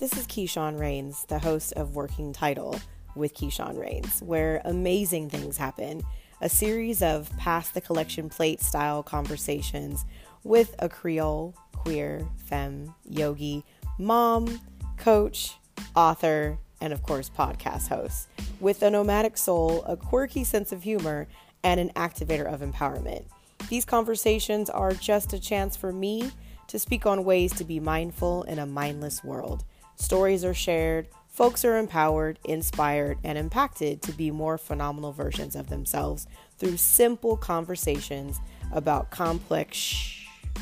This is Keyshawn Rains, the host of Working Title with Keyshawn Rains, where amazing things happen. A series of pass the collection plate style conversations with a Creole, queer, femme, yogi, mom, coach, author, and of course, podcast host. With a nomadic soul, a quirky sense of humor, and an activator of empowerment. These conversations are just a chance for me to speak on ways to be mindful in a mindless world. Stories are shared, folks are empowered, inspired, and impacted to be more phenomenal versions of themselves through simple conversations about complex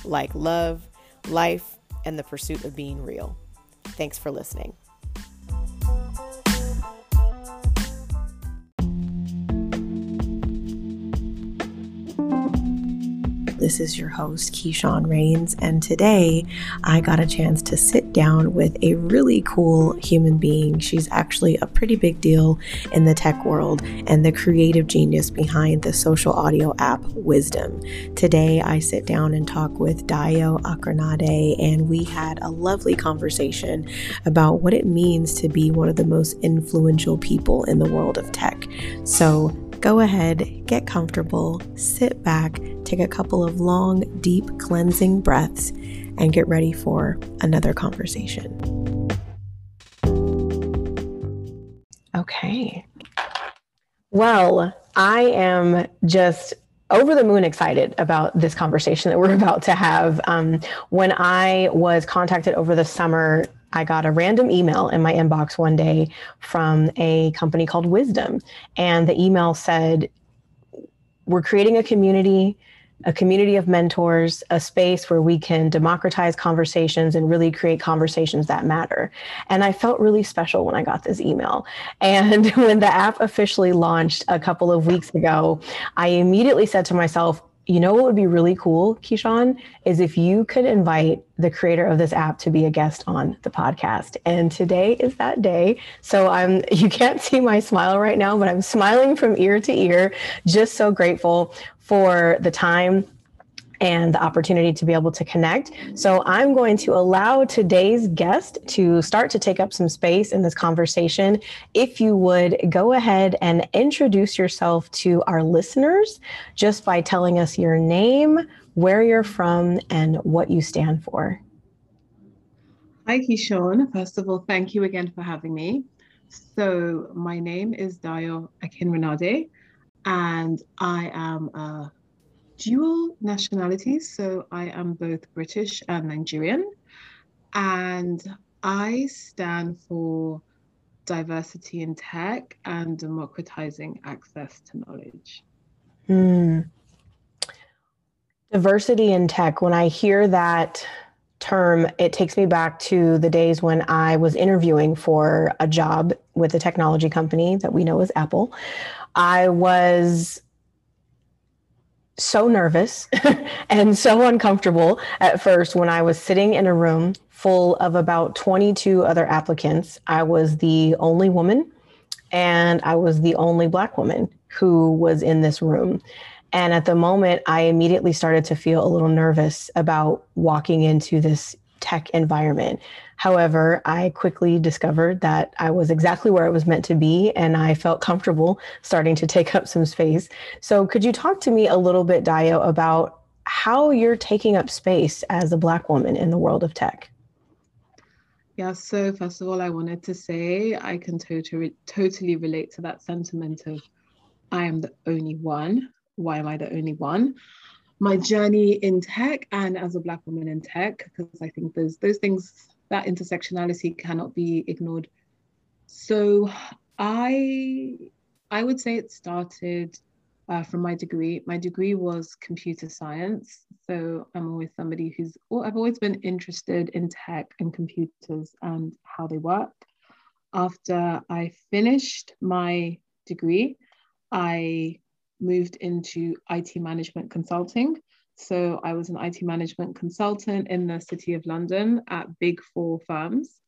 like love, life, and the pursuit of being real. Thanks for listening. This is your host, Keyshawn Rains, and today I got a chance to sit down with a really cool human being. She's actually a pretty big deal in the tech world and the creative genius behind the social audio app Wisdom. Today I sit down and talk with Dayo Akinrinade, and we had a lovely conversation about what it means to be one of the most influential people in the world of tech. So, go ahead, get comfortable, sit back, take a couple of long, deep cleansing breaths, and get ready for another conversation. Okay. Well, I am just over the moon excited about this conversation that we're about to have. Um, when I was contacted over the summer I got a random email in my inbox one day from a company called Wisdom. And the email said, We're creating a community, a community of mentors, a space where we can democratize conversations and really create conversations that matter. And I felt really special when I got this email. And when the app officially launched a couple of weeks ago, I immediately said to myself, you know what would be really cool, Keyshawn, is if you could invite the creator of this app to be a guest on the podcast. And today is that day. So I'm you can't see my smile right now, but I'm smiling from ear to ear, just so grateful for the time and the opportunity to be able to connect. So I'm going to allow today's guest to start to take up some space in this conversation. If you would go ahead and introduce yourself to our listeners just by telling us your name, where you're from, and what you stand for. Hi, Keyshawn. First of all, thank you again for having me. So, my name is Dayo Akinrinade, and I am a dual nationalities. So I am both British and Nigerian. And I stand for diversity in tech and democratizing access to knowledge. Hmm. Diversity in tech, when I hear that term, it takes me back to the days when I was interviewing for a job with a technology company that we know as Apple. I was so nervous and so uncomfortable at first when I was sitting in a room full of about 22 other applicants. I was the only woman and I was the only Black woman who was in this room. And at the moment, I immediately started to feel a little nervous about walking into this tech environment However, I quickly discovered that I was exactly where I was meant to be and I felt comfortable starting to take up some space. So, could you talk to me a little bit, Dayo, about how you're taking up space as a Black woman in the world of tech? Yeah, so first of all, I wanted to say I can totally totally relate to that sentiment of I am the only one. Why am I the only one? My journey in tech and as a black woman in tech, because I think those those things that intersectionality cannot be ignored. So I I would say it started uh, from my degree. My degree was computer science. So I'm always somebody who's, I've always been interested in tech and computers and how they work. After I finished my degree, I moved into IT management consulting. So I was an IT management consultant in the City of London at big four firms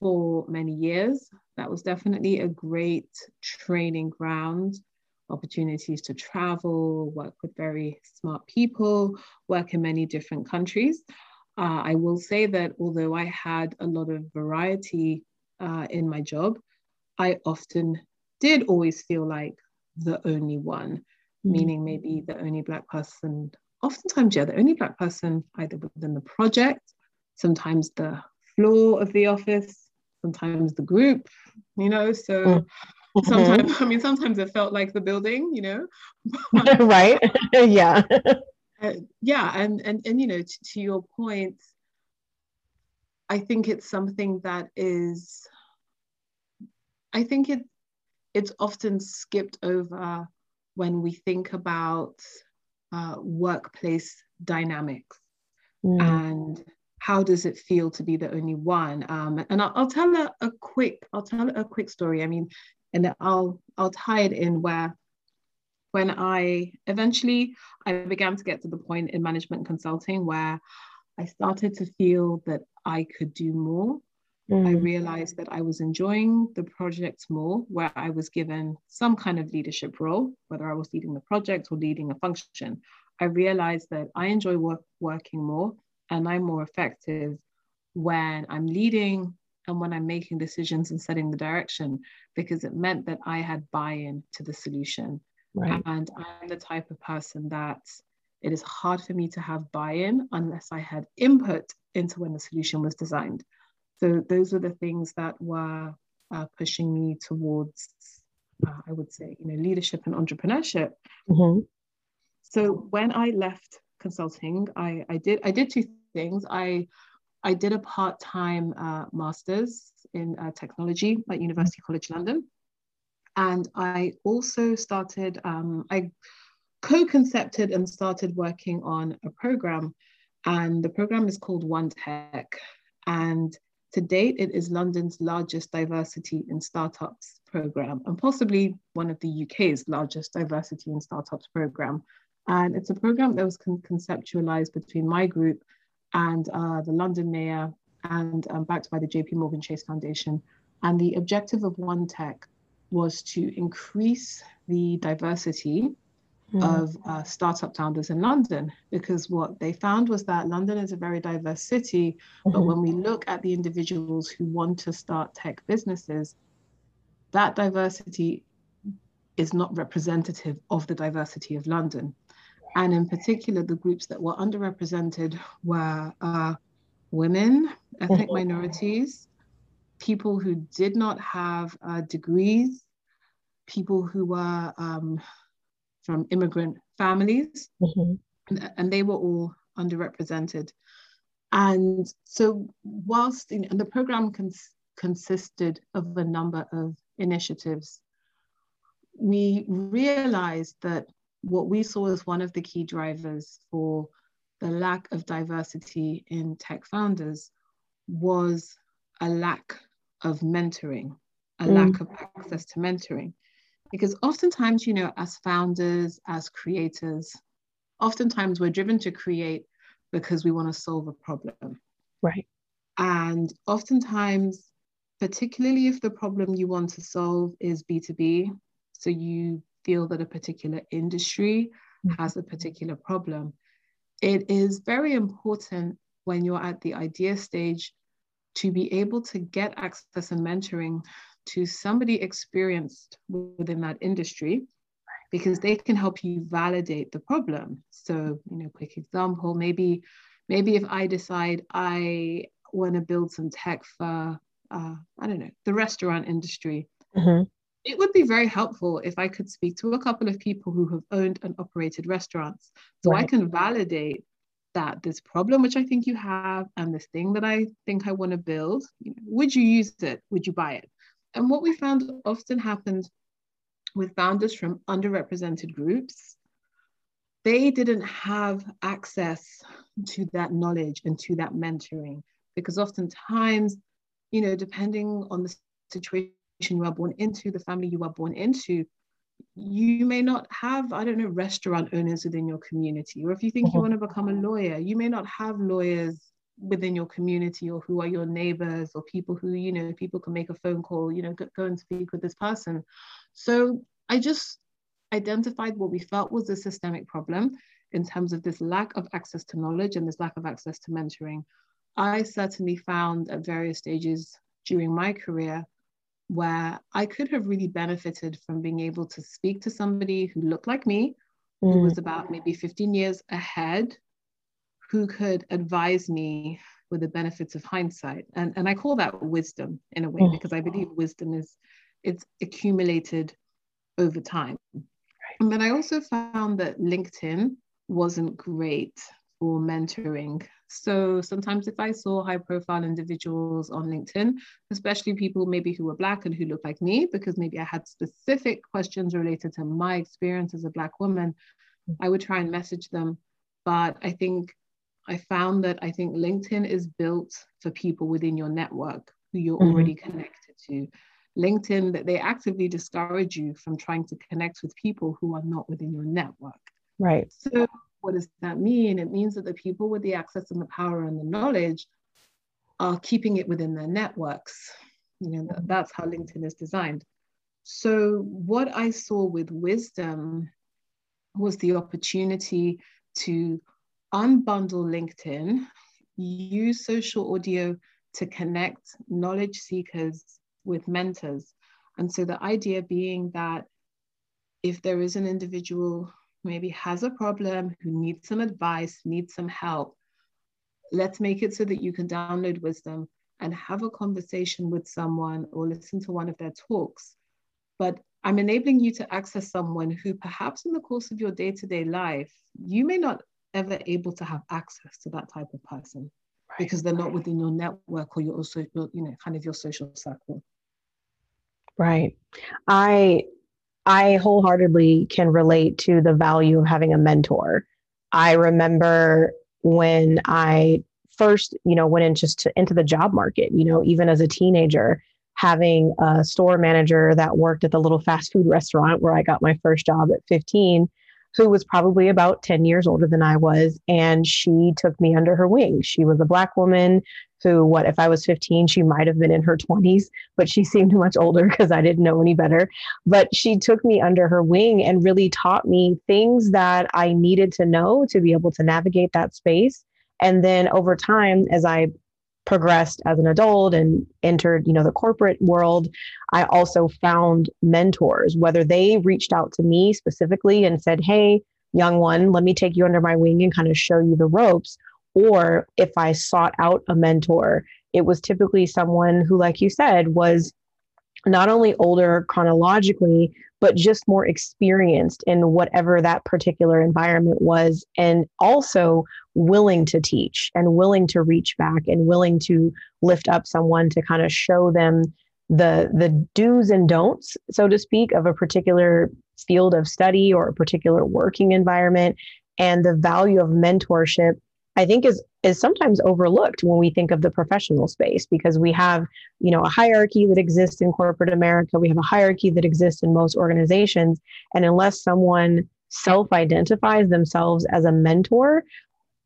for many years. That was definitely a great training ground, opportunities to travel, work with very smart people, work in many different countries. Uh, I will say that although I had a lot of variety uh, in my job, I often did always feel like the only one, mm-hmm. meaning maybe the only Black person, oftentimes, yeah, the only Black person either within the project, sometimes the floor of the office, sometimes the group, you know, so. Mm. Mm-hmm. Sometimes, I mean, sometimes it felt like the building, you know. right. yeah. Uh, yeah, and and and you know, to, to your point, I think it's something that is. I think it it's often skipped over when we think about uh, workplace dynamics mm. and how does it feel to be the only one? Um, and I'll, I'll, tell a, a quick i'll tell a quick story. I mean and i'll i'll tie it in where when i eventually i began to get to the point in management consulting where i started to feel that i could do more Mm. I realized that I was enjoying the project more, where I was given some kind of leadership role, whether I was leading the project or leading a function. I realized that I enjoy work, working more and I'm more effective when I'm leading and when I'm making decisions and setting the direction, because it meant that I had buy in to the solution. Right. And I'm the type of person that it is hard for me to have buy in unless I had input into when the solution was designed. So those were the things that were uh, pushing me towards, uh, I would say, you know, leadership and entrepreneurship. Mm-hmm. So when I left consulting, I, I did I did two things. I I did a part time uh, master's in uh, technology at University College London, and I also started. Um, I co-concepted and started working on a program, and the program is called One Tech, and to date, it is London's largest diversity in startups program and possibly one of the UK's largest diversity in startups program. And it's a program that was con- conceptualized between my group and uh, the London Mayor and um, backed by the JP Morgan Chase Foundation. And the objective of One Tech was to increase the diversity mm. of uh, startup founders in London because what they found was that London is a very diverse city. Mm-hmm. But when we look at the individuals who want to start tech businesses, that diversity is not representative of the diversity of London. And in particular, the groups that were underrepresented were uh, women, ethnic mm-hmm. minorities, people who did not have uh, degrees, people who were um, from immigrant families, mm-hmm. and, and, they were all underrepresented. And so, whilst in, and the program cons- consisted of a number of initiatives, we realized that what we saw as one of the key drivers for the lack of diversity in tech founders was a lack of mentoring, a mm. lack of access to mentoring because oftentimes you know as founders as creators oftentimes we're driven to create because we want to solve a problem right and oftentimes particularly if the problem you want to solve is b2b so you feel that a particular industry mm-hmm. has a particular problem it is very important when you're at the idea stage to be able to get access and mentoring to somebody experienced within that industry because they can help you validate the problem so you know quick example maybe maybe if i decide i want to build some tech for uh, i don't know the restaurant industry mm-hmm. it would be very helpful if i could speak to a couple of people who have owned and operated restaurants so right. i can validate that this problem which i think you have and this thing that i think i want to build you know, would you use it would you buy it and what we found often happened with founders from underrepresented groups, they didn't have access to that knowledge and to that mentoring because oftentimes, you know, depending on the situation you are born into, the family you are born into, you may not have, I don't know, restaurant owners within your community. Or if you think you mm-hmm. want to become a lawyer, you may not have lawyers within your community or who are your neighbors or people who you know people can make a phone call you know go, go and speak with this person so i just identified what we felt was a systemic problem in terms of this lack of access to knowledge and this lack of access to mentoring. I certainly found at various stages during my career where I could have really benefited from being able to speak to somebody who looked like me, mm. who was about maybe 15 years ahead, who could advise me with the benefits of hindsight. And, and I call that wisdom in a way, mm. because I believe wisdom is it's accumulated over time. Right. But I also found that LinkedIn wasn't great for mentoring. So sometimes if I saw high profile individuals on LinkedIn, especially people maybe who were Black and who looked like me, because maybe I had specific questions related to my experience as a Black woman, I would try and message them. But I think I found that I think LinkedIn is built for people within your network who you're mm-hmm. already connected to. LinkedIn, that they actively discourage you from trying to connect with people who are not within your network. Right. So, what does that mean? It means that the people with the access and the power and the knowledge are keeping it within their networks. You know, that, that's how LinkedIn is designed. So, what I saw with wisdom was the opportunity to unbundle LinkedIn, use social audio to connect knowledge seekers with mentors. And so the idea being that if there is an individual maybe has a problem, who needs some advice, needs some help, let's make it so that you can download wisdom and have a conversation with someone or listen to one of their talks. But I'm enabling you to access someone who perhaps in the course of your day-to-day life, you may not ever able to have access to that type of person right. because they're not within your network or your also you know kind of your social circle. Right. I I wholeheartedly can relate to the value of having a mentor. I remember when I first, you know, went into just to, into the job market, you know, even as a teenager, having a store manager that worked at the little fast food restaurant where I got my first job at 15 who was probably about 10 years older than I was. And she took me under her wing. She was a Black woman who, what, if I was 15, she might have been in her 20s, but she seemed much older because I didn't know any better. But she took me under her wing and really taught me things that I needed to know to be able to navigate that space. And then over time, as I progressed as an adult and entered you know the corporate world i also found mentors whether they reached out to me specifically and said hey young one let me take you under my wing and kind of show you the ropes or if i sought out a mentor it was typically someone who like you said was not only older chronologically but just more experienced in whatever that particular environment was, and also willing to teach and willing to reach back and willing to lift up someone to kind of show them the the do's and don'ts so to speak of a particular field of study or a particular working environment and the value of mentorship I think is is sometimes overlooked when we think of the professional space because we have, you know, a hierarchy that exists in corporate America, we have a hierarchy that exists in most organizations, and unless someone self-identifies themselves as a mentor,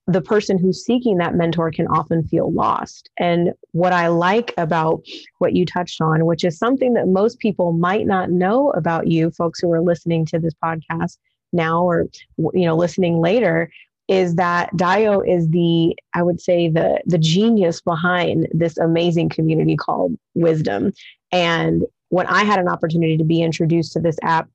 the person who's seeking that mentor can often feel lost. And what I like about what you touched on, which is something that most people might not know about you, folks who are listening to this podcast now or you know listening later is that Dayo is the, I would say, the the genius behind this amazing community called Wisdom. And when I had an opportunity to be introduced to this app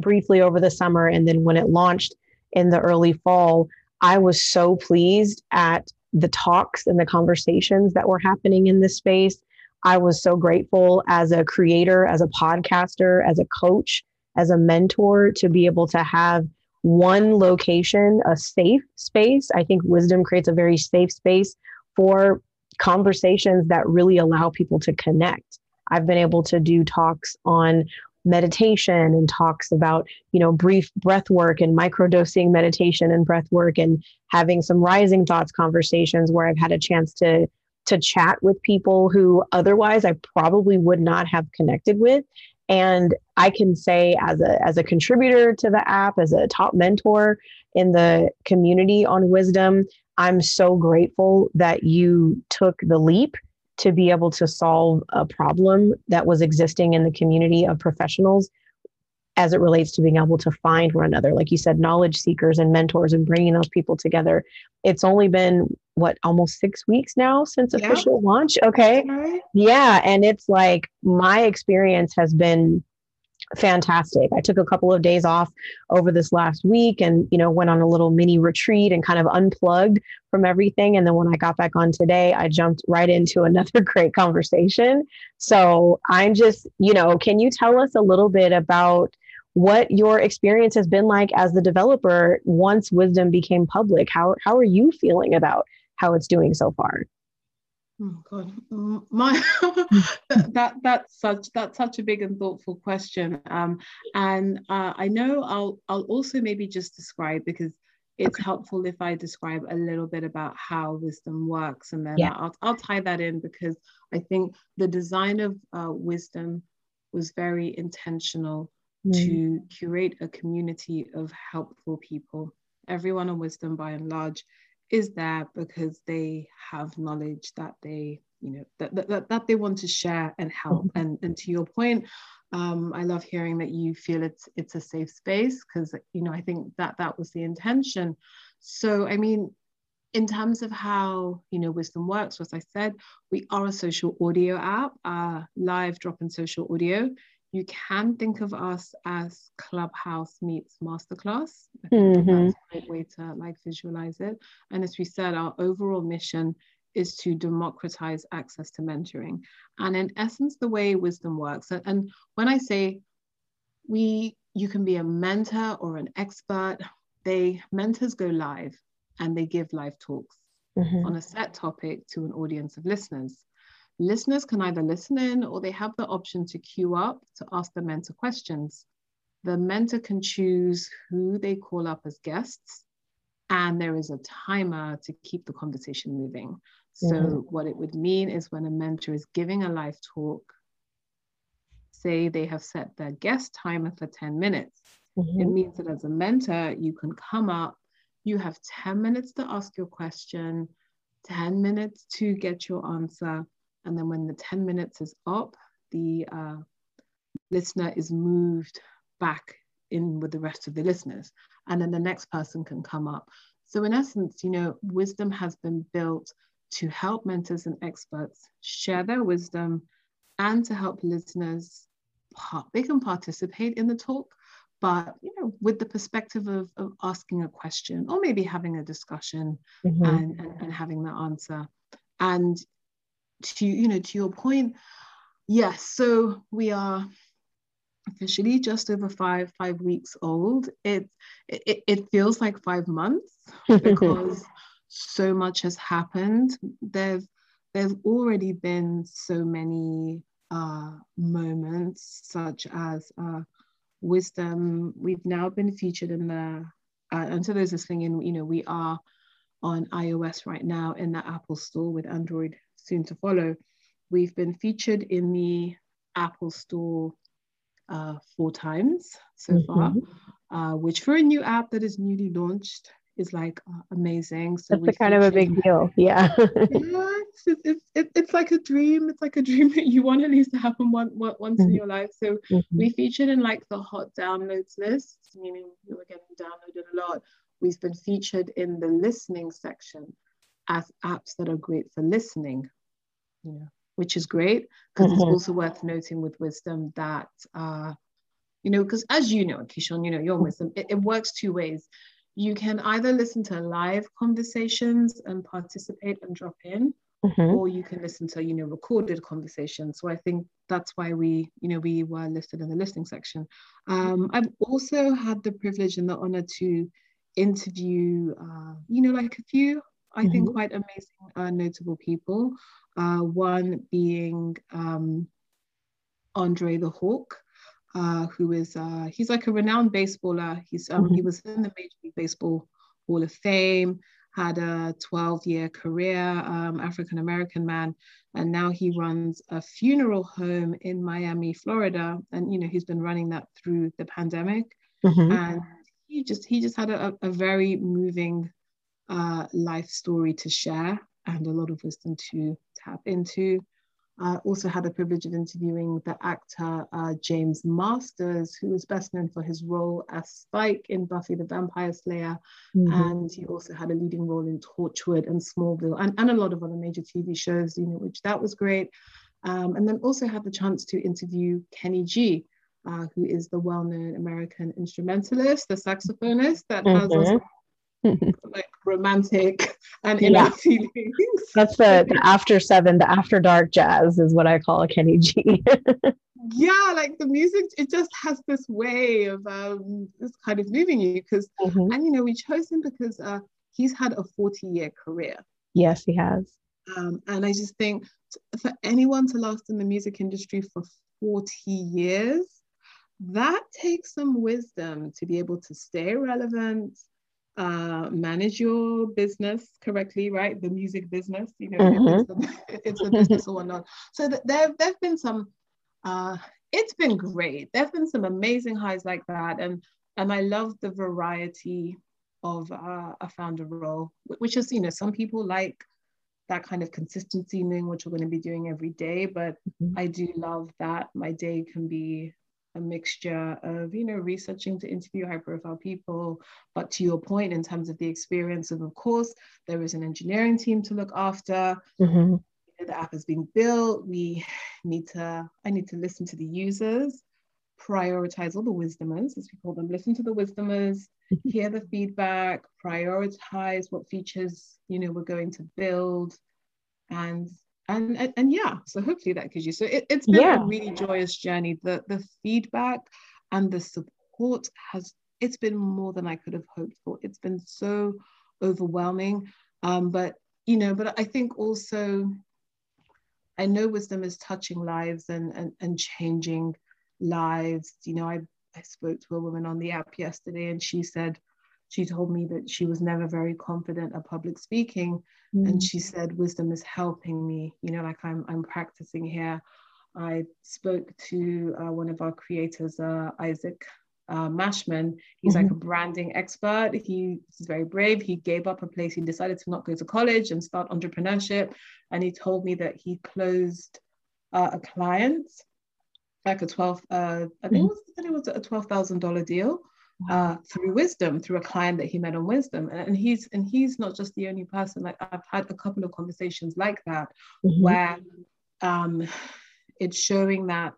briefly over the summer, and then when it launched in the early fall, I was so pleased at the talks and the conversations that were happening in this space. I was so grateful as a creator, as a podcaster, as a coach, as a mentor to be able to have one location, a safe space. I think wisdom creates a very safe space for conversations that really allow people to connect. I've been able to do talks on meditation and talks about you know brief breath work and microdosing meditation and breath work and having some rising thoughts conversations where I've had a chance to to chat with people who otherwise I probably would not have connected with and I can say as a as a contributor to the app, as a top mentor in the community on wisdom, I'm so grateful that you took the leap to be able to solve a problem that was existing in the community of professionals as it relates to being able to find one another. Like you said, knowledge seekers and mentors and bringing those people together. It's only been what almost six weeks now since yeah. official launch. Okay. Right. Yeah. And it's like my experience has been fantastic. I took a couple of days off over this last week and, you know, went on a little mini retreat and kind of unplugged from everything. And then when I got back on today, I jumped right into another great conversation. So I'm just, you know, can you tell us a little bit about what your experience has been like as the developer once Wisdom became public? How, how are you feeling about how it's doing so far? Oh God, mm, my that that's such that's such a big and thoughtful question. Um, and uh, I know I'll I'll also maybe just describe because it's okay. helpful if I describe a little bit about how wisdom works, and then yeah. I'll I'll tie that in because I think the design of uh, wisdom was very intentional mm. to curate a community of helpful people. Everyone on wisdom, by and large, is there because they have knowledge that they you know that, that, that they want to share and help mm-hmm. and and to your point um, I love hearing that you feel it's it's a safe space because you know I think that that was the intention. So I mean, in terms of how you know Wisdom works, as I said, we are a social audio app, uh, live drop in social audio you can think of us as Clubhouse meets Masterclass. Mm-hmm. That's a great way to like visualize it. And as we said, our overall mission is to democratize access to mentoring. And in essence, the way wisdom works, and when I say we, you can be a mentor or an expert, they mentors go live and they give live talks mm-hmm. on a set topic to an audience of listeners. Listeners can either listen in or they have the option to queue up to ask the mentor questions. The mentor can choose who they call up as guests, and there is a timer to keep the conversation moving. So, mm-hmm. what it would mean is when a mentor is giving a live talk, say they have set their guest timer for 10 minutes, mm-hmm. it means that as a mentor, you can come up, you have 10 minutes to ask your question, 10 minutes to get your answer, and then when the 10 minutes is up, the uh, listener is moved back in with the rest of the listeners. And then the next person can come up. So, in essence, you know, wisdom has been built to help mentors and experts share their wisdom and to help listeners. They can participate in the talk, but you know, with the perspective of, of asking a question or maybe having a discussion mm-hmm. and, and, and having the answer. And to you know to your point yes so we are officially just over five five weeks old. It it, it feels like five months because so much has happened. There've there's already been so many uh, moments such as uh, wisdom. We've now been featured in the uh, and so there's this thing in you know we are on ios right now in the apple store with android soon to follow. We've been featured in the Apple Store uh, four times so mm-hmm. far, uh, which for a new app that is newly launched is like uh, amazing. So that's kind of a big deal. Yeah. yeah, it's, it's, it's, it's, like a dream. It's like a dream that you want at least to happen one, one, once mm-hmm. in your life. So mm-hmm. we featured in like the hot downloads list, meaning we were getting downloaded a lot. We've been featured in the listening section as apps that are great for listening you know, which is great because mm-hmm. it's also worth noting with wisdom that, uh, you know, because as you know, Keyshawn, you know, your wisdom, it, it works two ways. You can either listen to live conversations and participate and drop in, Mm-hmm. or you can listen to you know recorded conversations so i think that's why we you know we were listed in the listening section um, i've also had the privilege and the honor to interview uh, you know like a few i mm-hmm. think quite amazing uh, notable people uh, one being um, Andre the Hawk, uh, who is uh, he's like a renowned baseballer. He's um, mm-hmm. he was in the Major League Baseball Hall of Fame, had a 12-year career, um, African American man, and now he runs a funeral home in Miami, Florida. And you know he's been running that through the pandemic, mm-hmm. and he just he just had a, a very moving uh, life story to share and a lot of wisdom to tap into. I also had the privilege of interviewing the actor uh, James Marsters, who was best known for his role as Spike in Buffy the Vampire Slayer. Mm-hmm. And he also had a leading role in Torchwood and Smallville and, and a lot of other major TV shows, you know, which that was great. Um, and then also had the chance to interview Kenny G, uh, who is the well-known American instrumentalist, the saxophonist that mm-hmm. has like romantic and inner yeah. feelings. That's the, the after seven, the after dark jazz is what I call a Kenny G. yeah, like the music, it just has this way of um, this kind of moving you because, mm-hmm. and you know, we chose him because uh, he's had a 40 year career. Yes, he has. Um, and I just think for anyone to last in the music industry for 40 years, that takes some wisdom to be able to stay relevant, uh, manage your business correctly, right? The music business, you know, mm-hmm. if, it's a, if, it's a, business or not. So th- there, there have been some, uh, it's been great. There have been some amazing highs like that. And, and I love the variety of uh, a founder role, which is, you know, some people like that kind of consistency thing, which we're going to be doing every day. But mm-hmm. I do love that my day can be a mixture of you know researching to interview high profile people but to your point in terms of the experience of of course there is an engineering team to look after mm-hmm. the app has been built we need to i need to listen to the users prioritize all the wisdomers as we call them listen to the wisdomers mm-hmm. hear the feedback prioritize what features you know we're going to build and and, and, and yeah so hopefully that gives you so it, has been yeah. a really joyous journey. The the feedback and the support has it's been more than i could have hoped for. It's been so overwhelming. Um but you know but i think also i know wisdom is touching lives and and, and changing lives. You know i i spoke to a woman on the app yesterday and she said she told me that she was never very confident at public speaking mm. and she said wisdom is helping me you know like i'm, I'm practicing here i spoke to uh, one of our creators uh, isaac uh, Mashman, he's mm-hmm. like a branding expert. He's very brave. He gave up a place. He decided to not go to college and start entrepreneurship. And he told me that he closed uh, a client, like a 12, uh, I think mm-hmm. it was, a $12,000 deal uh, through wisdom through a client that he met on wisdom and he's and he's not just the only person like i've had a couple of conversations like that mm-hmm. where um, it's showing that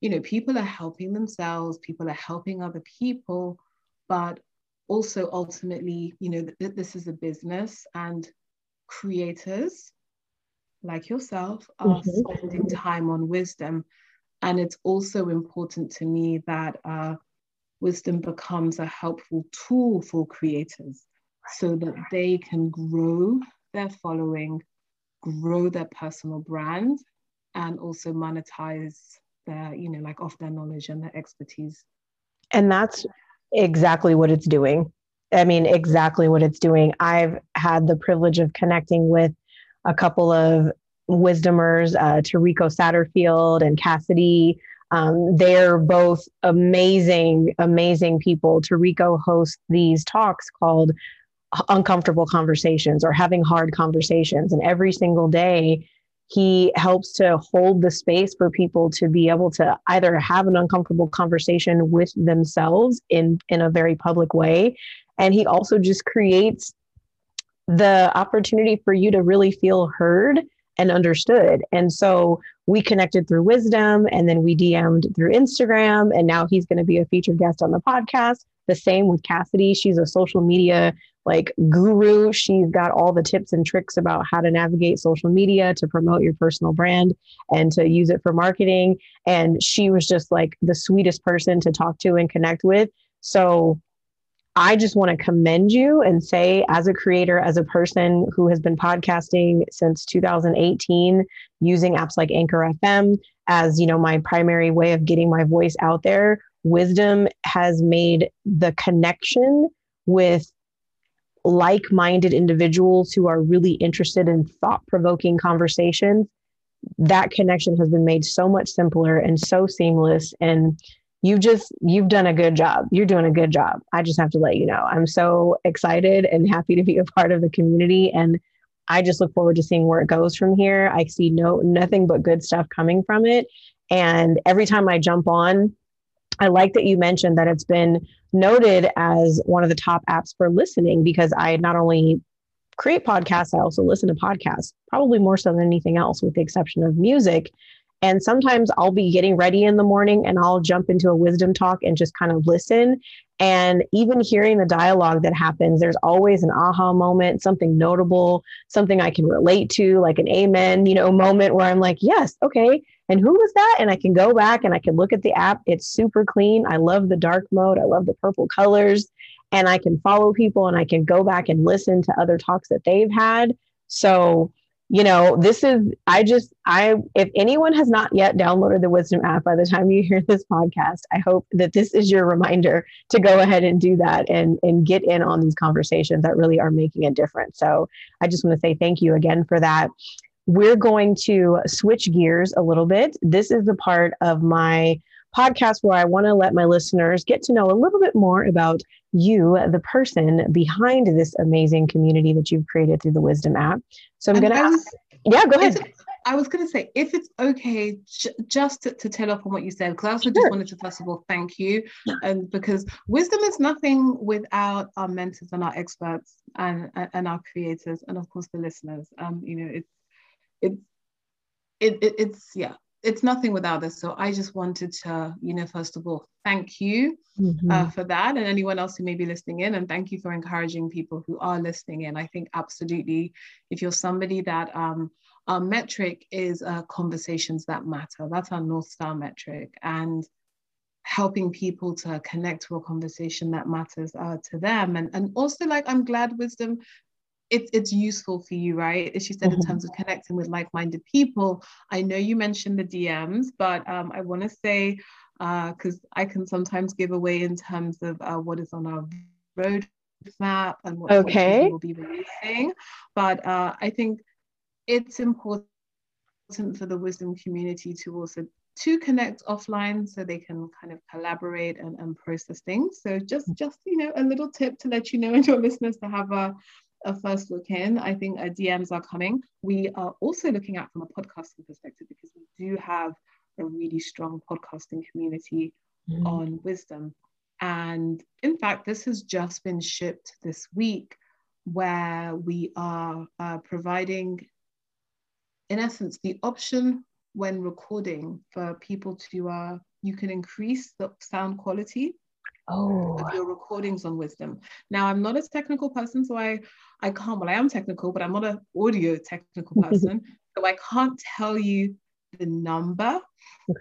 you know people are helping themselves people are helping other people but also ultimately you know th- this is a business and creators like yourself are mm-hmm. spending time on wisdom and it's also important to me that uh, wisdom becomes a helpful tool for creators so that they can grow their following, grow their personal brand, and also monetize their, you know, like off their knowledge and their expertise. And that's exactly what it's doing. I mean, exactly what it's doing. I've had the privilege of connecting with a couple of wisdomers, uh, Tariko Satterfield and Cassidy um, they're both amazing, amazing people. Tariko hosts these talks called Uncomfortable Conversations or Having Hard Conversations. And every single day, he helps to hold the space for people to be able to either have an uncomfortable conversation with themselves in, in a very public way. And he also just creates the opportunity for you to really feel heard and understood. And so we connected through wisdom and then we DM'd through Instagram. And now he's going to be a featured guest on the podcast. The same with Cassidy. She's a social media like guru. She's got all the tips and tricks about how to navigate social media to promote your personal brand and to use it for marketing. And she was just like the sweetest person to talk to and connect with. So I just want to commend you and say, as a creator, as a person who has been podcasting since 2018, using apps like Anchor FM as you know my primary way of getting my voice out there, wisdom has made the connection with like-minded individuals who are really interested in thought-provoking conversations. That connection has been made so much simpler and so seamless and you just you've done a good job you're doing a good job i just have to let you know i'm so excited and happy to be a part of the community and I just look forward to seeing where it goes from here. I see no nothing but good stuff coming from it. And every time I jump on, I like that you mentioned that it's been noted as one of the top apps for listening because I not only create podcasts, I also listen to podcasts, probably more so than anything else, with the exception of music. And sometimes I'll be getting ready in the morning and I'll jump into a wisdom talk and just kind of listen. And even hearing the dialogue that happens, there's always an aha moment, something notable, something I can relate to, like an amen, you know, moment where I'm like, yes, okay. And who was that? And I can go back and I can look at the app. It's super clean. I love the dark mode. I love the purple colors. And I can follow people and I can go back and listen to other talks that they've had. So you know, this is, I just, I, if anyone has not yet downloaded the Wisdom app by the time you hear this podcast, I hope that this is your reminder to go ahead and do that and, and get in on these conversations that really are making a difference. So I just want to say thank you again for that. We're going to switch gears a little bit. This is the part of my podcast where I want to let my listeners get to know a little bit more about you, the person behind this amazing community that you've created through the Wisdom app. So I'm going to ask. Yeah, go ahead. I was going to say, if it's okay, j- just to, to tell off on what you said, because I also sure. just wanted to first of all thank you, and because wisdom is nothing without our mentors and our experts and and our creators, and of course the listeners. Um, you know, it's it's it, it, it's yeah it's nothing without this. So I just wanted to, you know, first of all, thank you mm-hmm. uh, for that, and anyone else who may be listening in, and thank you for encouraging people who are listening in. I think absolutely, if you're somebody that um, our metric is uh, conversations that matter. That's our north star metric, and helping people to connect to a conversation that matters uh, to them and and also like i'm glad wisdom it's it's useful for you, right? As you said, mm-hmm. in terms of connecting with like-minded people. I know you mentioned the DMs, but um, I want to say because uh, I can sometimes give away in terms of uh, what is on our roadmap and what, okay. we will be releasing. But uh, I think it's important for the wisdom community to also to connect offline so they can kind of collaborate and, and process things so just just you know a little tip to let you know and your listeners to have a a first look in. I think uh, DMs are coming. We are also looking at from a podcasting perspective because we do have a really strong podcasting community mm. on wisdom. And in fact, this has just been shipped this week where we are uh, providing, in essence, the option when recording for people to, uh, you can increase the sound quality oh. your recordings on wisdom. Now, I'm not a technical person, so I I can't. Well, I am technical, but I'm not an audio technical person, so I can't tell you the number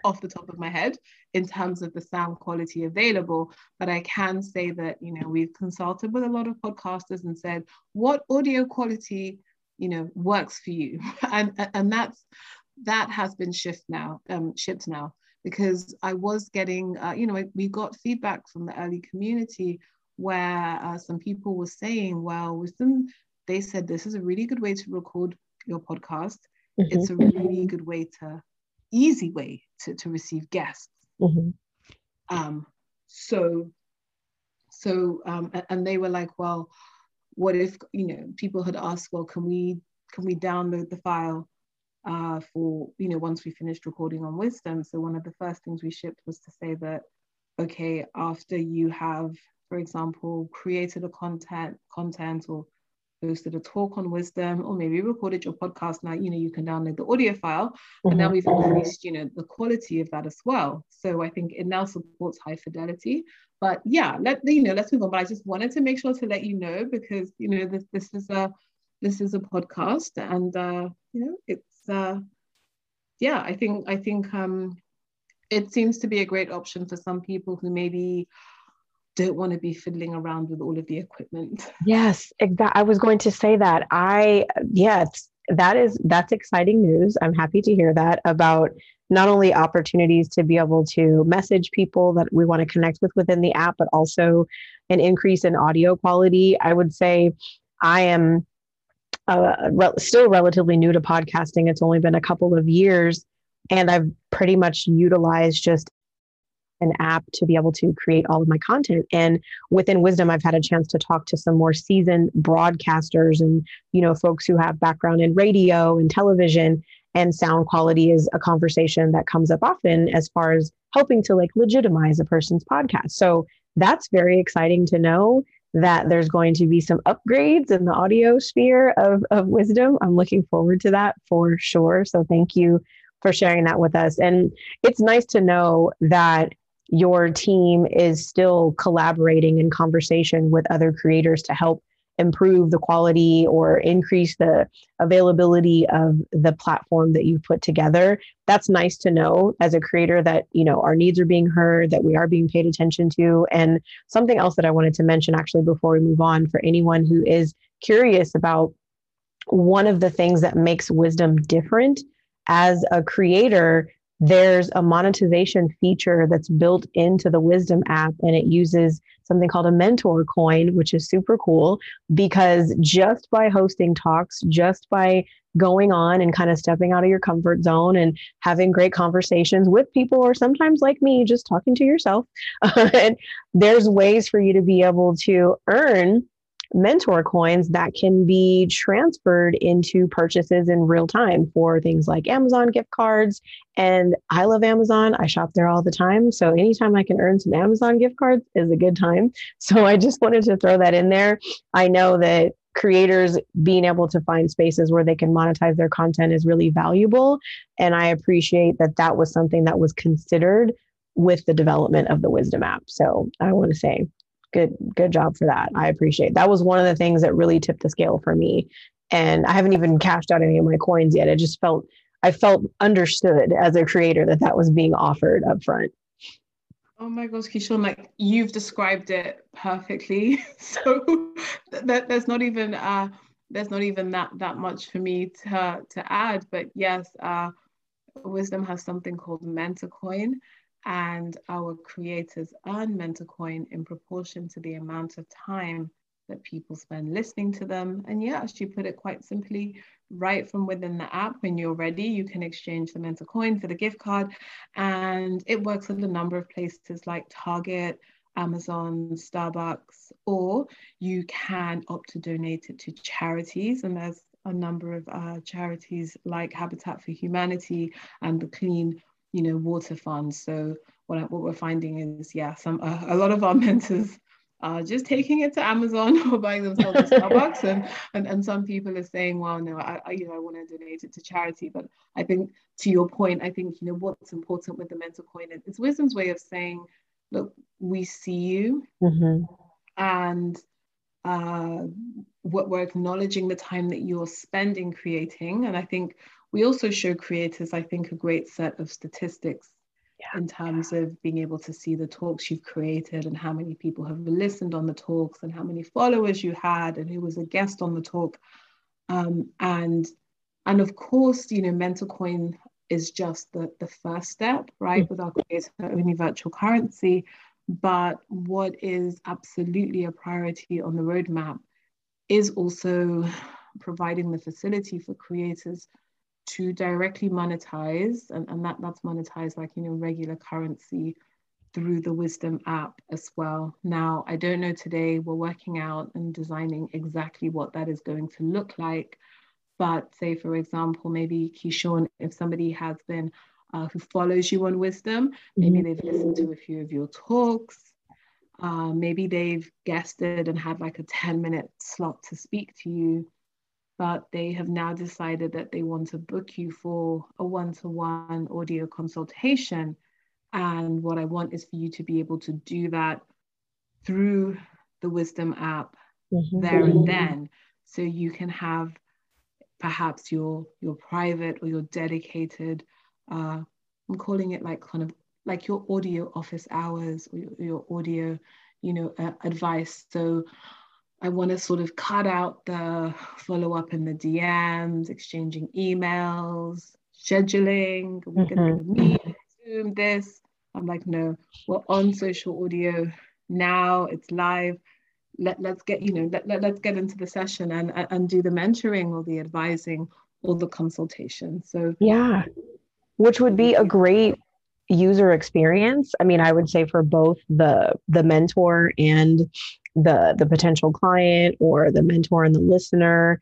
off the top of my head in terms of the sound quality available but i can say that you know we've consulted with a lot of podcasters and said what audio quality you know works for you and and that's that has been shift now um shipped now because I was getting, uh, you know, we got feedback from the early community where uh, some people were saying, well, wisdom, they said this is a really good way to record your podcast. Mm-hmm. It's a really good way to, easy way to, to receive guests. Mm-hmm. Um, so, so, um, and they were like, well, what if, you know, people had asked, well, can we, can we download the file uh, for, you know, once we finished recording on Wisdom. So one of the first things we shipped was to say that, okay, after you have, for example, created a content, content or posted a talk on wisdom or maybe recorded your podcast now you know you can download the audio file mm-hmm. and now we've increased you know the quality of that as well so i think it now supports high fidelity but yeah let you know let's move on but i just wanted to make sure to let you know because you know this this is a this is a podcast and uh you know it's uh, yeah, I think I think um, it seems to be a great option for some people who maybe don't want to be fiddling around with all of the equipment. Yes, exactly. I was going to say that. I yes, that is that's exciting news. I'm happy to hear that about not only opportunities to be able to message people that we want to connect with within the app, but also an increase in audio quality. I would say I am uh, re- still relatively new to podcasting. It's only been a couple of years, and I've pretty much utilized just an app to be able to create all of my content. And within wisdom i've had a chance to talk to some more seasoned broadcasters and you know folks who have background in radio and television and sound quality is a conversation that comes up often as far as helping to like legitimize a person's podcast. So that's very exciting to know that there's going to be some upgrades in the audio sphere of, of wisdom. I'm looking forward to that for sure. So thank you for sharing that with us. And it's nice to know that your team is still collaborating in conversation with other creators to help improve the quality or increase the availability of the platform that you've put together that's nice to know as a creator that you know our needs are being heard that we are being paid attention to. And something else that i wanted to mention actually before we move on for anyone who is curious about one of the things that makes wisdom different as a creator there's a monetization feature that's built into the Wisdom app, and it uses something called a mentor coin, which is super cool because just by hosting talks, just by going on and kind of stepping out of your comfort zone and having great conversations with people, or sometimes like me, just talking to yourself, there's ways for you to be able to earn mentor coins that can be transferred into purchases in real time for things like Amazon gift cards. And I love Amazon. I shop there all the time. So anytime I can earn some Amazon gift cards is a good time. So I just wanted to throw that in there. I know that creators being able to find spaces where they can monetize their content is really valuable. And I appreciate that that was something that was considered with the development of the Wisdom app. So I want to say good good job for that. I appreciate that was one of the things that really tipped the scale for me. And i haven't even cashed out any of my coins yet. It just felt i felt understood as a creator that that was being offered up front. Oh my gosh, Keyshawn, like you've described it perfectly. so that there's not even uh there's not even that that much for me to to add. But yes, uh wisdom has something called mentor coin and our creators earn mentor coin in proportion to the amount of time that people spend listening to them. And yeah, you put it quite simply, right from within the app, when you're ready, you can exchange the mentor coin for the gift card. And it works at a number of places like Target, Amazon, Starbucks, or you can opt to donate it to charities. And there's a number of uh, charities like Habitat for Humanity and the Clean you know, water funds. So what, what we're finding is, yeah, some uh, a lot of our mentors are just taking it to Amazon or buying themselves a Starbucks, and, and and some people are saying, well, no, I, I you know I want to donate it to charity. But I think to your point, I think you know what's important with the mentor coin it's wisdom's way of saying, look, we see you, mm-hmm. and uh, what we're acknowledging the time that you're spending creating, and I think we also show creators, I think, a great set of statistics yeah. in terms of being able to see the talks you've created and how many people have listened on the talks and how many followers you had and who was a guest on the talk. Um, and and of course, you know, Mentor Coin is just the, the first step, right, mm-hmm. with our creator only virtual currency. But what is absolutely a priority on the roadmap is also providing the facility for creators to directly monetize, and, and that, that's monetized like, you know, regular currency through the Wisdom app as well. Now, I don't know today, we're working out and designing exactly what that is going to look like. But say, for example, maybe Keyshawn, if somebody has been uh, who follows you on Wisdom, maybe mm-hmm. they've listened to a few of your talks, uh, maybe they've guested and had like a 10 minute slot to speak to you but they have now decided that they want to book you for a one to one audio consultation. And what I want is for you to be able to do that through the Wisdom app mm-hmm. there and then. So you can have perhaps your your private or your dedicated uh, I'm calling it like kind of like your audio office hours or your, your audio, you know, uh, advice. So I want to sort of cut out the follow up in the DMs, exchanging emails, scheduling. We're mm-hmm. going to meet, Zoom, this. I'm like, no, we're on social audio now. It's live. Let, let's get, you know, let, let, let's get into the session and, and do the mentoring or the advising or the consultation. So, yeah, which would be a great user experience i mean i would say for both the the mentor and the the potential client or the mentor and the listener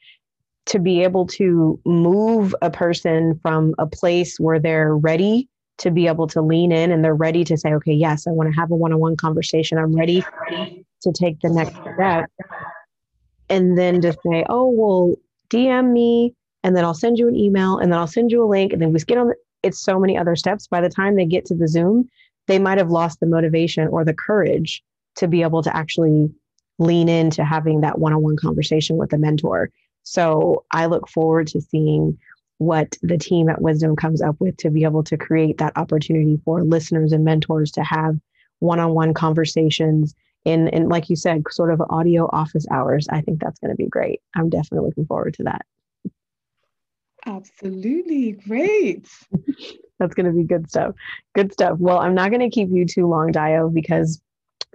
to be able to move a person from a place where they're ready to be able to lean in and they're ready to say okay yes i want to have a one-on-one conversation. I'm ready to take the next step. And then to say oh well dm me and then i'll send you an email and then i'll send you a link. And then we get on the, it's so many other steps. By the time they get to the Zoom, they might have lost the motivation or the courage to be able to actually lean into having that one on one conversation with a mentor. So I look forward to seeing what the team at Wisdom comes up with to be able to create that opportunity for listeners and mentors to have one on one conversations in, in, like you said, sort of audio office hours. I think that's going to be great. I'm definitely looking forward to that. Absolutely. Great. That's going to be good stuff. Good stuff. Well, I'm not going to keep you too long, Dayo, because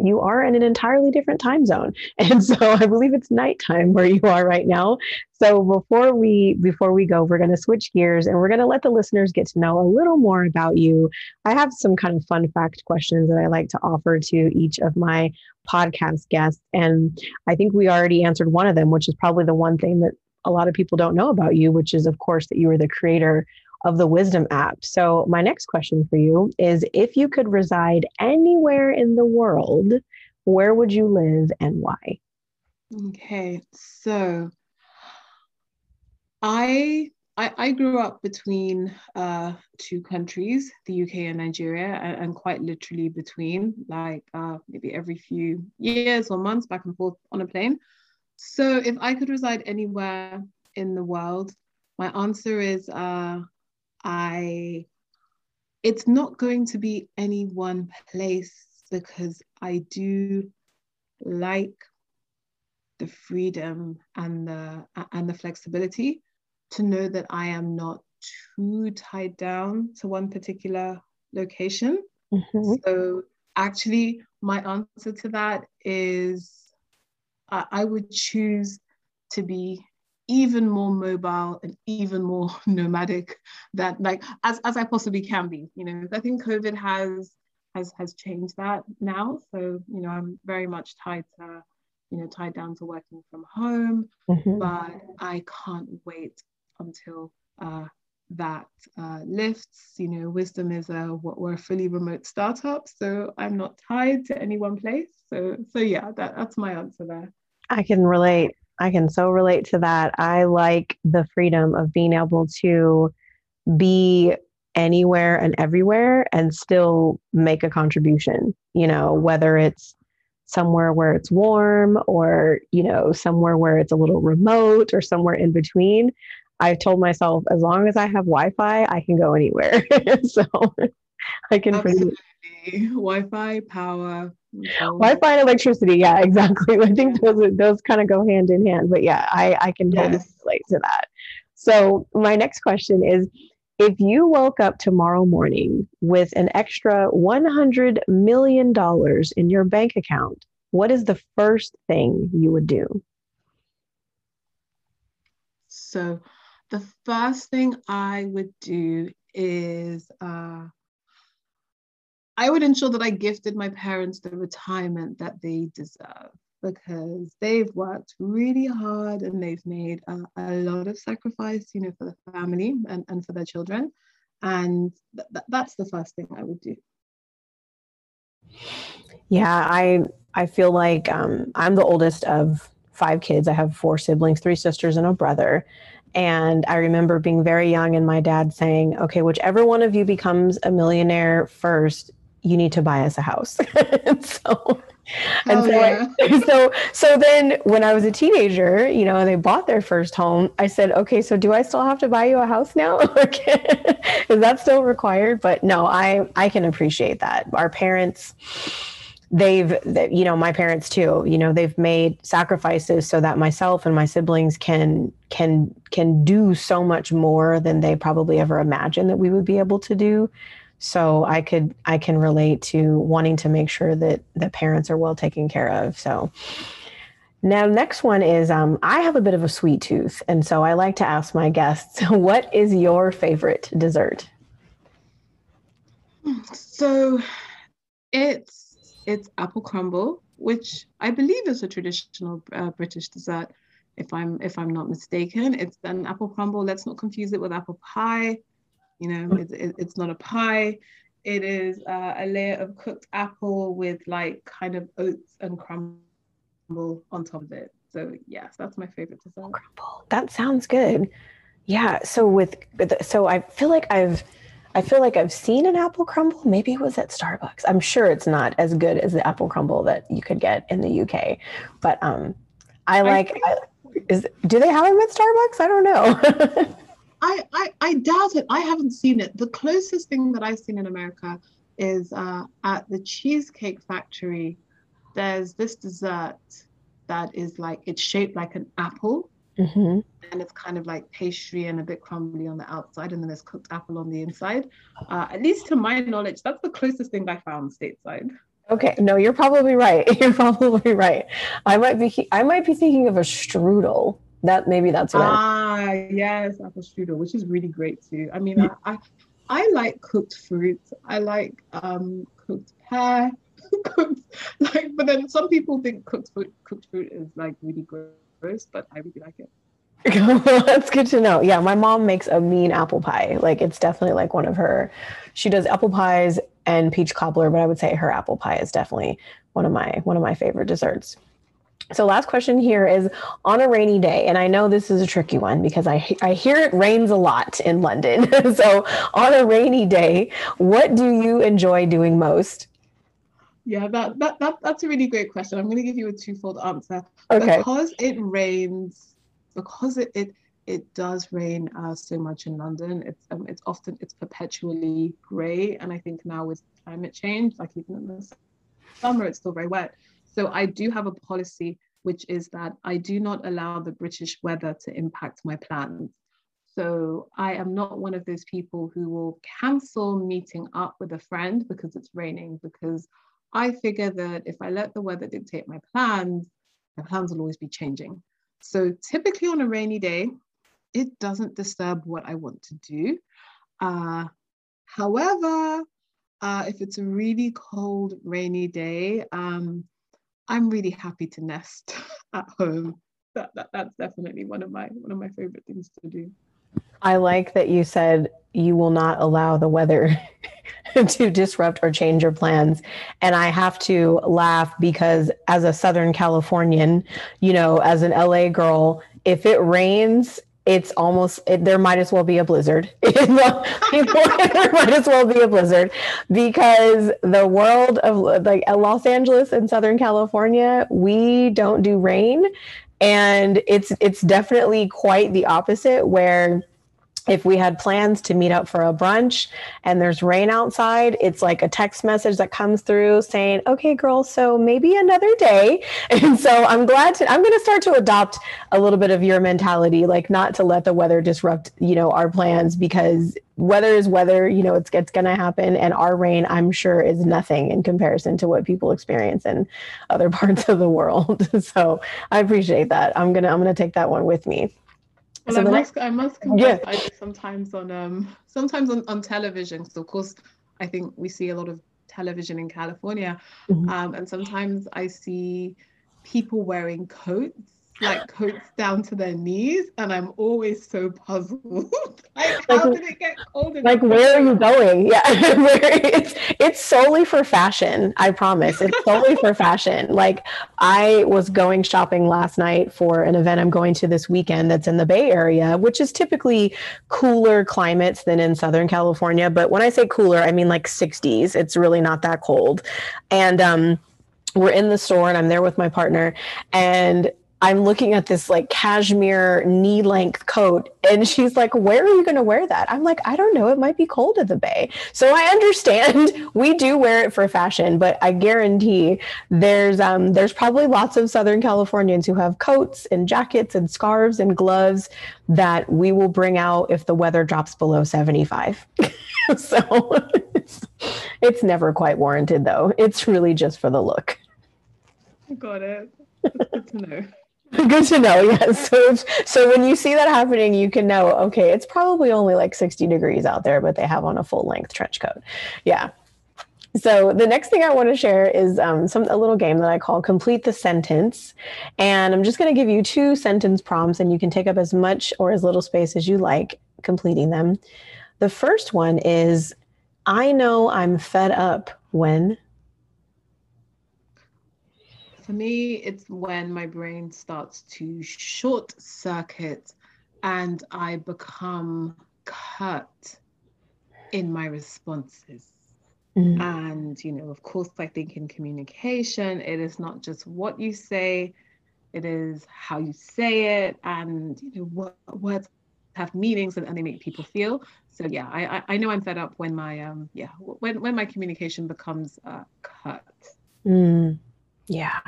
you are in an entirely different time zone. And so I believe it's nighttime where you are right now. So before we before we go, we're going to switch gears and we're going to let the listeners get to know a little more about you. I have some kind of fun fact questions that I like to offer to each of my podcast guests and I think we already answered one of them, which is probably the one thing that a lot of people don't know about you, which is, of course, that you were the creator of the Wisdom app. So, my next question for you is if you could reside anywhere in the world, where would you live and why? Okay, so I I, I grew up between uh, two countries, the UK and Nigeria, and, and quite literally between, like uh, maybe every few years or months, back and forth on a plane. So if I could reside anywhere in the world, my answer is uh, I. It's not going to be any one place because I do like the freedom and the and the flexibility to know that I am not too tied down to one particular location. Mm-hmm. So actually my answer to that is I, I would choose to be even more mobile and even more nomadic that like as, as I possibly can be. You know, I think COVID has has has changed that now. So, you know, I'm very much tied to, you know, tied down to working from home. Mm-hmm. But I can't wait until uh, that uh, lifts. You know, Wisdom is a what we're a fully remote startup, so I'm not tied to any one place. So, so yeah, that, that's my answer there. I can relate. I can so relate to that. I like the freedom of being able to be anywhere and everywhere and still make a contribution, you know, whether it's somewhere where it's warm or, you know, somewhere where it's a little remote or somewhere in between. I've told myself as long as I have Wi-Fi, I can go anywhere. so I can Absolutely. pretty Wi-Fi, power, Wi-Fi and electricity. Yeah, exactly. I think those those kind of go hand in hand. But yeah, I I can totally yes. relate to that. So my next question is if you woke up tomorrow morning with an extra $100 million in your bank account, what is the first thing you would do? So, the first thing I would do is uh, I would ensure that I gifted my parents the retirement that they deserve because they've worked really hard and they've made a, a lot of sacrifice, you know, for the family and, and for their children. And th- that's the first thing I would do. Yeah, I I feel like um, I'm the oldest of five kids. I have four siblings, three sisters, and a brother. And I remember being very young and my dad saying, okay, whichever one of you becomes a millionaire first, you need to buy us a house. and so, and so, yeah. I, so, so then when I was a teenager, you know, and they bought their first home, I said, okay, so do I still have to buy you a house now? Is that still required? But no, I, I can appreciate that. Our parents, they've, they, you know, my parents too, you know, they've made sacrifices so that myself and my siblings can, can, can do so much more than they probably ever imagined that we would be able to do so i could i can relate to wanting to make sure that the parents are well taken care of so now next one is um, i have a bit of a sweet tooth and so i like to ask my guests what is your favorite dessert So it's it's apple crumble, which I believe is a traditional uh, British dessert. If I'm if I'm not mistaken, it's an apple crumble. Let's not confuse it with apple pie. You know, it, it, it's not a pie. It is uh, a layer of cooked apple with like kind of oats and crumble on top of it. So yes, that's my favorite dessert. Crumble. That sounds good. Yeah. So with so I feel like I've I feel like I've seen an apple crumble. Maybe it was at Starbucks. I'm sure it's not as good as the apple crumble that you could get in the UK, but um, I like. I, is do they have them at Starbucks? I don't know. I, I I doubt it. I haven't seen it. The closest thing that I've seen in America is uh, at the Cheesecake Factory. There's this dessert that is like it's shaped like an apple, mm-hmm. and it's kind of like pastry and a bit crumbly on the outside, and then there's cooked apple on the inside. Uh, at least to my knowledge, that's the closest thing I found stateside. Okay, no, you're probably right. You're probably right. I might be I might be thinking of a strudel. That maybe that's what. Ah, yes, apple strudel, which is really great too. I mean, yeah. I, I I like cooked fruits. I like um cooked pear. cooked like, but then some people think cooked fruit cooked fruit is like really gross, but I really like it. That's good to know. Yeah, my mom makes a mean apple pie. Like it's definitely like one of her. She does apple pies and peach cobbler, but I would say her apple pie is definitely one of my one of my favorite desserts. So last question here is on a rainy day, and I know this is a tricky one because I I hear it rains a lot in London. so on a rainy day, what do you enjoy doing most? Yeah, that, that that that's a really great question. I'm going to give you a twofold answer. Okay. Because it rains because it it, it does rain uh, so much in London. It's um, it's often it's perpetually grey, and I think now with climate change, like even in the summer, it's still very wet. So I do have a policy which is that I do not allow the British weather to impact my plans. So I am not one of those people who will cancel meeting up with a friend because it's raining, because I figure that if I let the weather dictate my plans, my plans will always be changing. So typically on a rainy day, it doesn't disturb what I want to do. Uh, however, uh, if it's a really cold, rainy day, um, I'm really happy to nest at home. That, that, that's definitely one of my one of my favorite things to do. I like that you said you will not allow the weather to disrupt or change your plans. And I have to laugh because as a Southern Californian, you know, as an LA girl, if it rains, it's almost it, there might as well be a blizzard. there might as well be a blizzard because the world of like Los Angeles and Southern California, we don't do rain, and it's it's definitely quite the opposite where if we had plans to meet up for a brunch and there's rain outside, it's like a text message that comes through saying, okay, girl, so maybe another day. And so I'm glad to, I'm going to start to adopt a little bit of your mentality, like not to let the weather disrupt, you know, our plans because weather is weather, you know, it's, it's going to happen. And our rain, I'm sure is nothing in comparison to what people experience in other parts of the world. so I appreciate that. I'm going to, I'm going to take that one with me. Well, so I, must, I must confess, yeah. I sometimes on um sometimes on, on television. So of course, I think we see a lot of television in California, mm-hmm. um, and sometimes I see people wearing coats like coats down to their knees, and I'm always so puzzled. like, how did it get cold? Like, where are you going? Yeah, it's it's solely for fashion. I promise, it's solely for fashion. Like, I was going shopping last night for an event I'm going to this weekend that's in the Bay Area, which is typically cooler climates than in Southern California. But when I say cooler, I mean like 60s. It's really not that cold, and um we're in the store and I'm there with my partner and I'm looking at this like cashmere knee length coat. And she's like, Where are you going to wear that? I'm like, I don't know. It might be cold at the bay. So I understand we do wear it for fashion, but I guarantee there's, um, there's probably lots of Southern Californians who have coats and jackets and scarves and gloves that we will bring out if the weather drops below 75. so it's, it's never quite warranted, though. It's really just for the look. Got it. Good to know. Good to know. Yes. So, so when you see that happening, you can know, okay, it's probably only like 60 degrees out there, but they have on a full length trench coat. Yeah. So the next thing I want to share is um, some a little game that I call complete the sentence, and I'm just going to give you two sentence prompts, and you can take up as much or as little space as you like completing them. The first one is, I know I'm fed up when. For me, it's when my brain starts to short circuit and I become cut in my responses. Mm. And, you know, of course, I think in communication, it is not just what you say, it is how you say it and, you know, what words have meanings and, and they make people feel. So yeah, I, I know I'm fed up when my um yeah when when my communication becomes uh, cut. Mm. Yeah,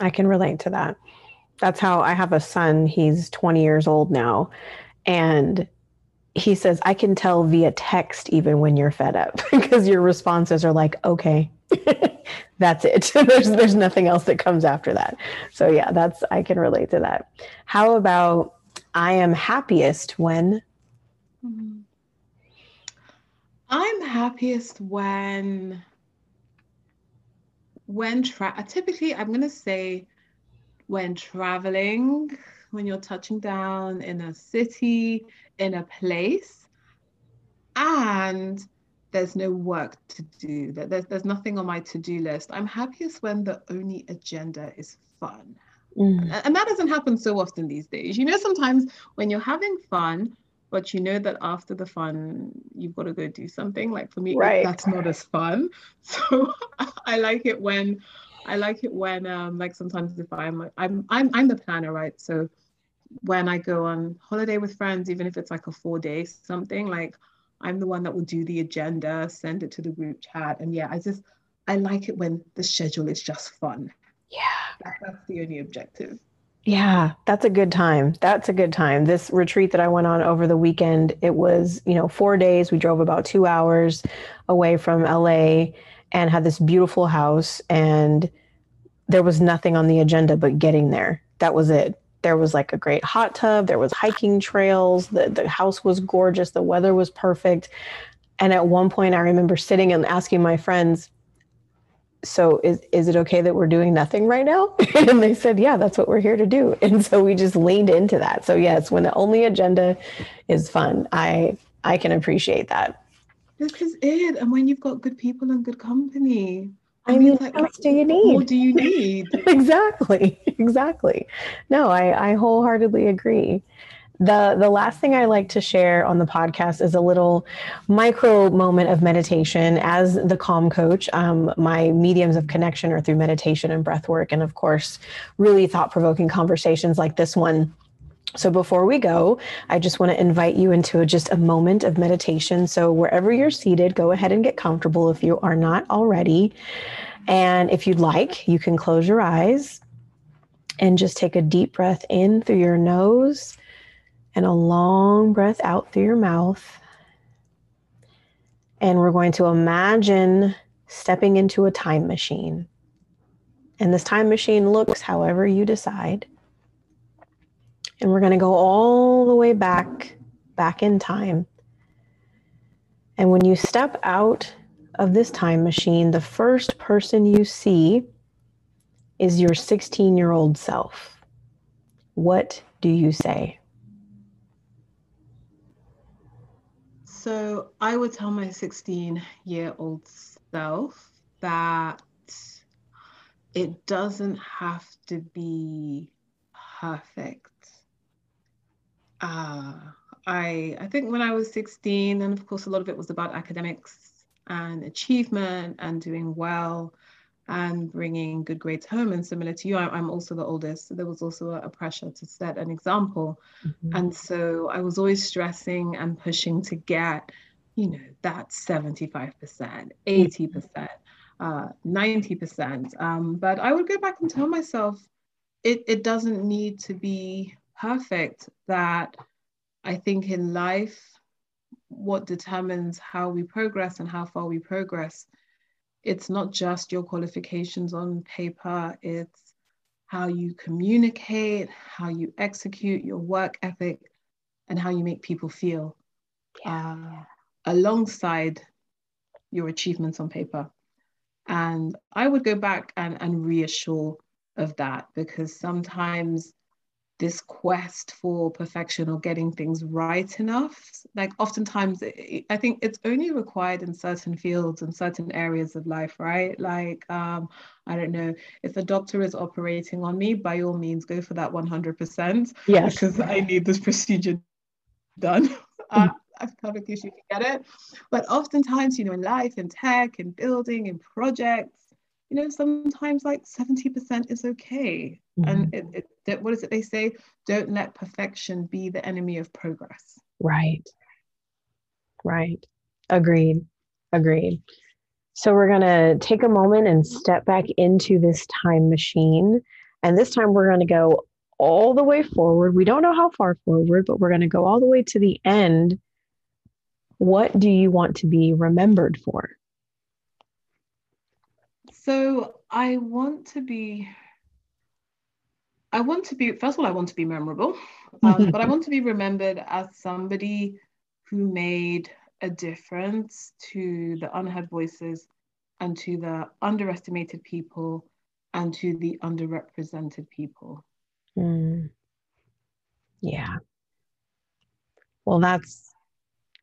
I can relate to that. That's how I have a son. He's 20 years old now, and he says, I can tell via text even when you're fed up because your responses are like, okay, that's it. there's there's nothing else that comes after that. So yeah, that's I can relate to that. How about I am happiest when mm-hmm. I'm happiest when when tra- typically I'm going to say when traveling, when you're touching down in a city, in a place, and there's no work to do. There's there's nothing on my to-do list. I'm happiest when the only agenda is fun. Mm. And that doesn't happen so often these days. You know, sometimes when you're having fun, but you know that after the fun you've got to go do something. Like for me right. that's not as fun. So i like it when i like it when um like sometimes if i'm i'm i'm, I'm the planner right? So when i go on holiday with friends even if it's like a four day something like i'm the one that will do the agenda send it to the group chat and yeah i just i like it when the schedule is just fun. Yeah. That, that's the only objective yeah, that's a good time. That's a good time. This retreat that I went on over the weekend, it was, you know, four days. We drove about two hours away from LA and had this beautiful house. And there was nothing on the agenda but getting there. That was it. There was like a great hot tub, there was hiking trails, the, the house was gorgeous, the weather was perfect. And at one point, I remember sitting and asking my friends, so is is it okay that we're doing nothing right now and they said yeah that's what we're here to do and so we just leaned into that so yes when the only agenda is fun i i can appreciate that this is it and when you've got good people and good company I, I mean, like, what else do you need? What do you need? exactly, exactly. No, I, I wholeheartedly agree. The the last thing I like to share on the podcast is a little micro moment of meditation. As the calm coach, um, my mediums of connection are through meditation and breath work, and of course, really thought provoking conversations like this one. So before we go, I just want to invite you into a, just a moment of meditation. So wherever you're seated, go ahead and get comfortable if you are not already. And if you'd like, you can close your eyes and just take a deep breath in through your nose and a long breath out through your mouth. And we're going to imagine stepping into a time machine. And this time machine looks however you decide. And we're going to go all the way back, back in time. And when you step out of this time machine, the first person you see is your 16 year old self. What do you say? So I would tell my 16 year old self that it doesn't have to be perfect. Uh, I I think when I was 16, and of course a lot of it was about academics and achievement and doing well and bringing good grades home. And similar to you, I, am also the oldest. So there was also a, a pressure to set an example. Mm-hmm. And so I was always stressing and pushing to get, you know, that 75%, 80%, uh, 90%. Um, but I would go back and tell myself it, it doesn't need to be perfect, that I think in life, what determines how we progress and how far we progress it's not just your qualifications on paper, it's how you communicate, how you execute your work ethic, and how you make people feel yeah. uh, alongside your achievements on paper. And I would go back and, and reassure of that because sometimes this quest for perfection or getting things right enough? Like oftentimes i think it's only required in certain fields and certain areas of life right? Like um, i don't know if a doctor is operating on me by all means go for that 100% yes. because i need this procedure done. Uh, I perfectly sure you can get it? But oftentimes you know in life in tech in building in projects you know sometimes like 70% is okay. Mm-hmm. and it, it, what is it they say? Don't let perfection be the enemy of progress. Right. Right. Agreed. Agreed. So we're going to take a moment and step back into this time machine. And this time we're going to go all the way forward. We don't know how far forward but we're going to go all the way to the end. What do you want to be remembered for so I want to be, I want to be, first of all, I want to be memorable, um, but I want to be remembered as somebody who made a difference to the unheard voices and to the underestimated people and to the underrepresented people. Mm. Yeah. Well, that's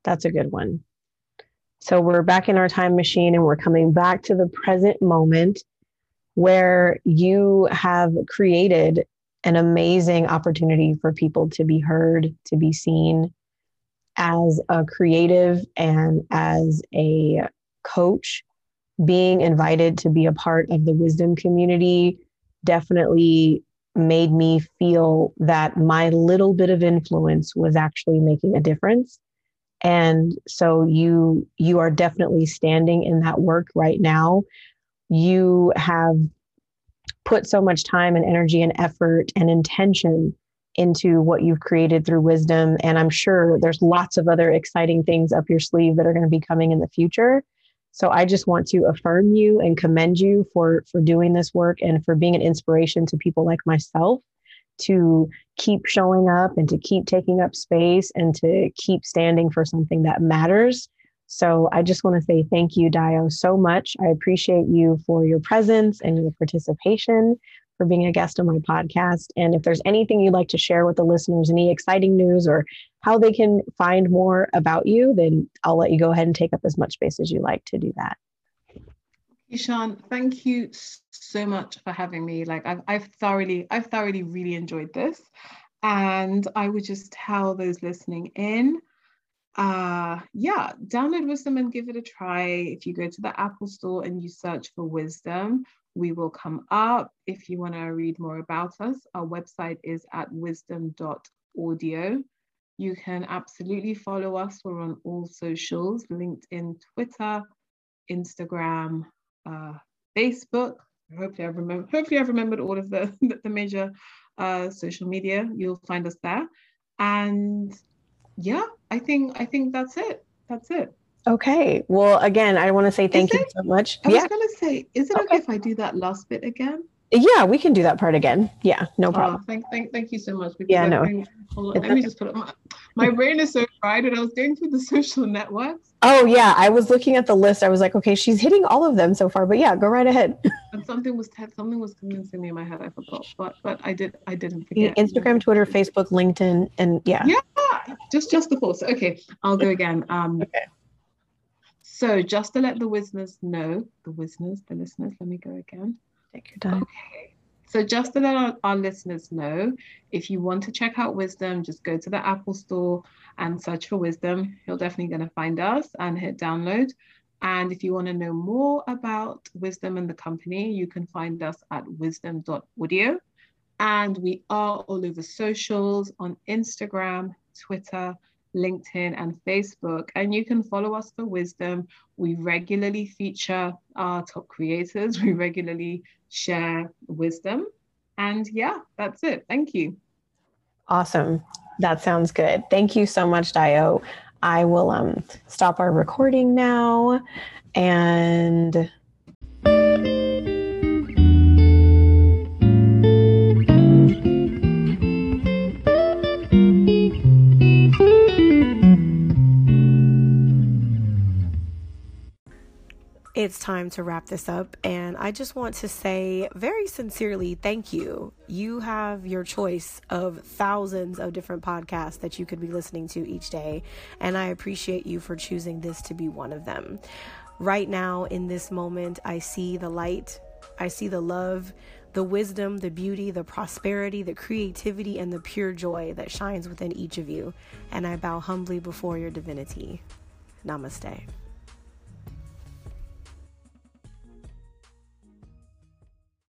that's a good one. So we're back in our time machine and we're coming back to the present moment where you have created an amazing opportunity for people to be heard, to be seen as a creative and as a coach. Being invited to be a part of the wisdom community definitely made me feel that my little bit of influence was actually making a difference and so you you are definitely standing in that work right now. You have put so much time and energy and effort and intention into what you've created through wisdom. And i'm sure there's lots of other exciting things up your sleeve that are going to be coming in the future. So i just want to affirm you and commend you for for doing this work and for being an inspiration to people like myself to keep showing up and to keep taking up space and to keep standing for something that matters. So I just want to say thank you, Dayo, so much. I appreciate you for your presence and your participation, for being a guest on my podcast. And if there's anything you'd like to share with the listeners, any exciting news or how they can find more about you, then I'll let you go ahead and take up as much space as you like to do that. Keyshawn, thank you so much for having me. Like I've, I've thoroughly, I've thoroughly really enjoyed this. And I would just tell those listening in, uh, yeah, download Wisdom and give it a try. If you go to the Apple Store and you search for Wisdom, we will come up. If you want to read more about us, our website is at wisdom.audio. You can absolutely follow us. We're on all socials LinkedIn, Twitter, Instagram, uh, Facebook. Hopefully, I've remembered. Hopefully, I've remembered all of the the major uh, social media. You'll find us there, and yeah, I think I think that's it. That's it. Okay. Well, again, I want to say thank is you it, so much. I yeah. was going to say, is it okay. okay if I do that last bit again? Yeah, we can do that part again. Yeah, no oh, problem. Oh, thank, thank, thank you so much. Yeah, no. let me just put up my, my brain is so fried and I was going through the social networks. Oh yeah, I was looking at the list. I was like, okay, she's hitting all of them so far. But yeah, go right ahead. and something was something was convincing me in my head. I forgot, but but I did I didn't forget. Instagram, Twitter, Facebook, LinkedIn, and yeah. Yeah, just just the four. So okay, I'll go again. Um, okay. So just to let the listeners know, the listeners, the listeners, let me go again. Take your time. Okay. So just to let our, our, listeners know, if you want to check out Wisdom, just go to the Apple Store and search for Wisdom. You're definitely going to find us and hit download. And if you want to know more about Wisdom and the company, you can find us at wisdom.audio. And we are all over socials on Instagram, Twitter, LinkedIn, and Facebook. And you can follow us for wisdom. We regularly feature our top creators, we regularly share wisdom. And yeah, that's it. Thank you. Awesome. That sounds good. Thank you so much, Dayo. I will um, stop our recording now and it's time to wrap this up. And I just want to say very sincerely thank you. You have your choice of thousands of different podcasts that you could be listening to each day. And I appreciate you for choosing this to be one of them. Right now, in this moment, I see the light, I see the love, the wisdom, the beauty, the prosperity, the creativity, and the pure joy that shines within each of you. And I bow humbly before your divinity. Namaste.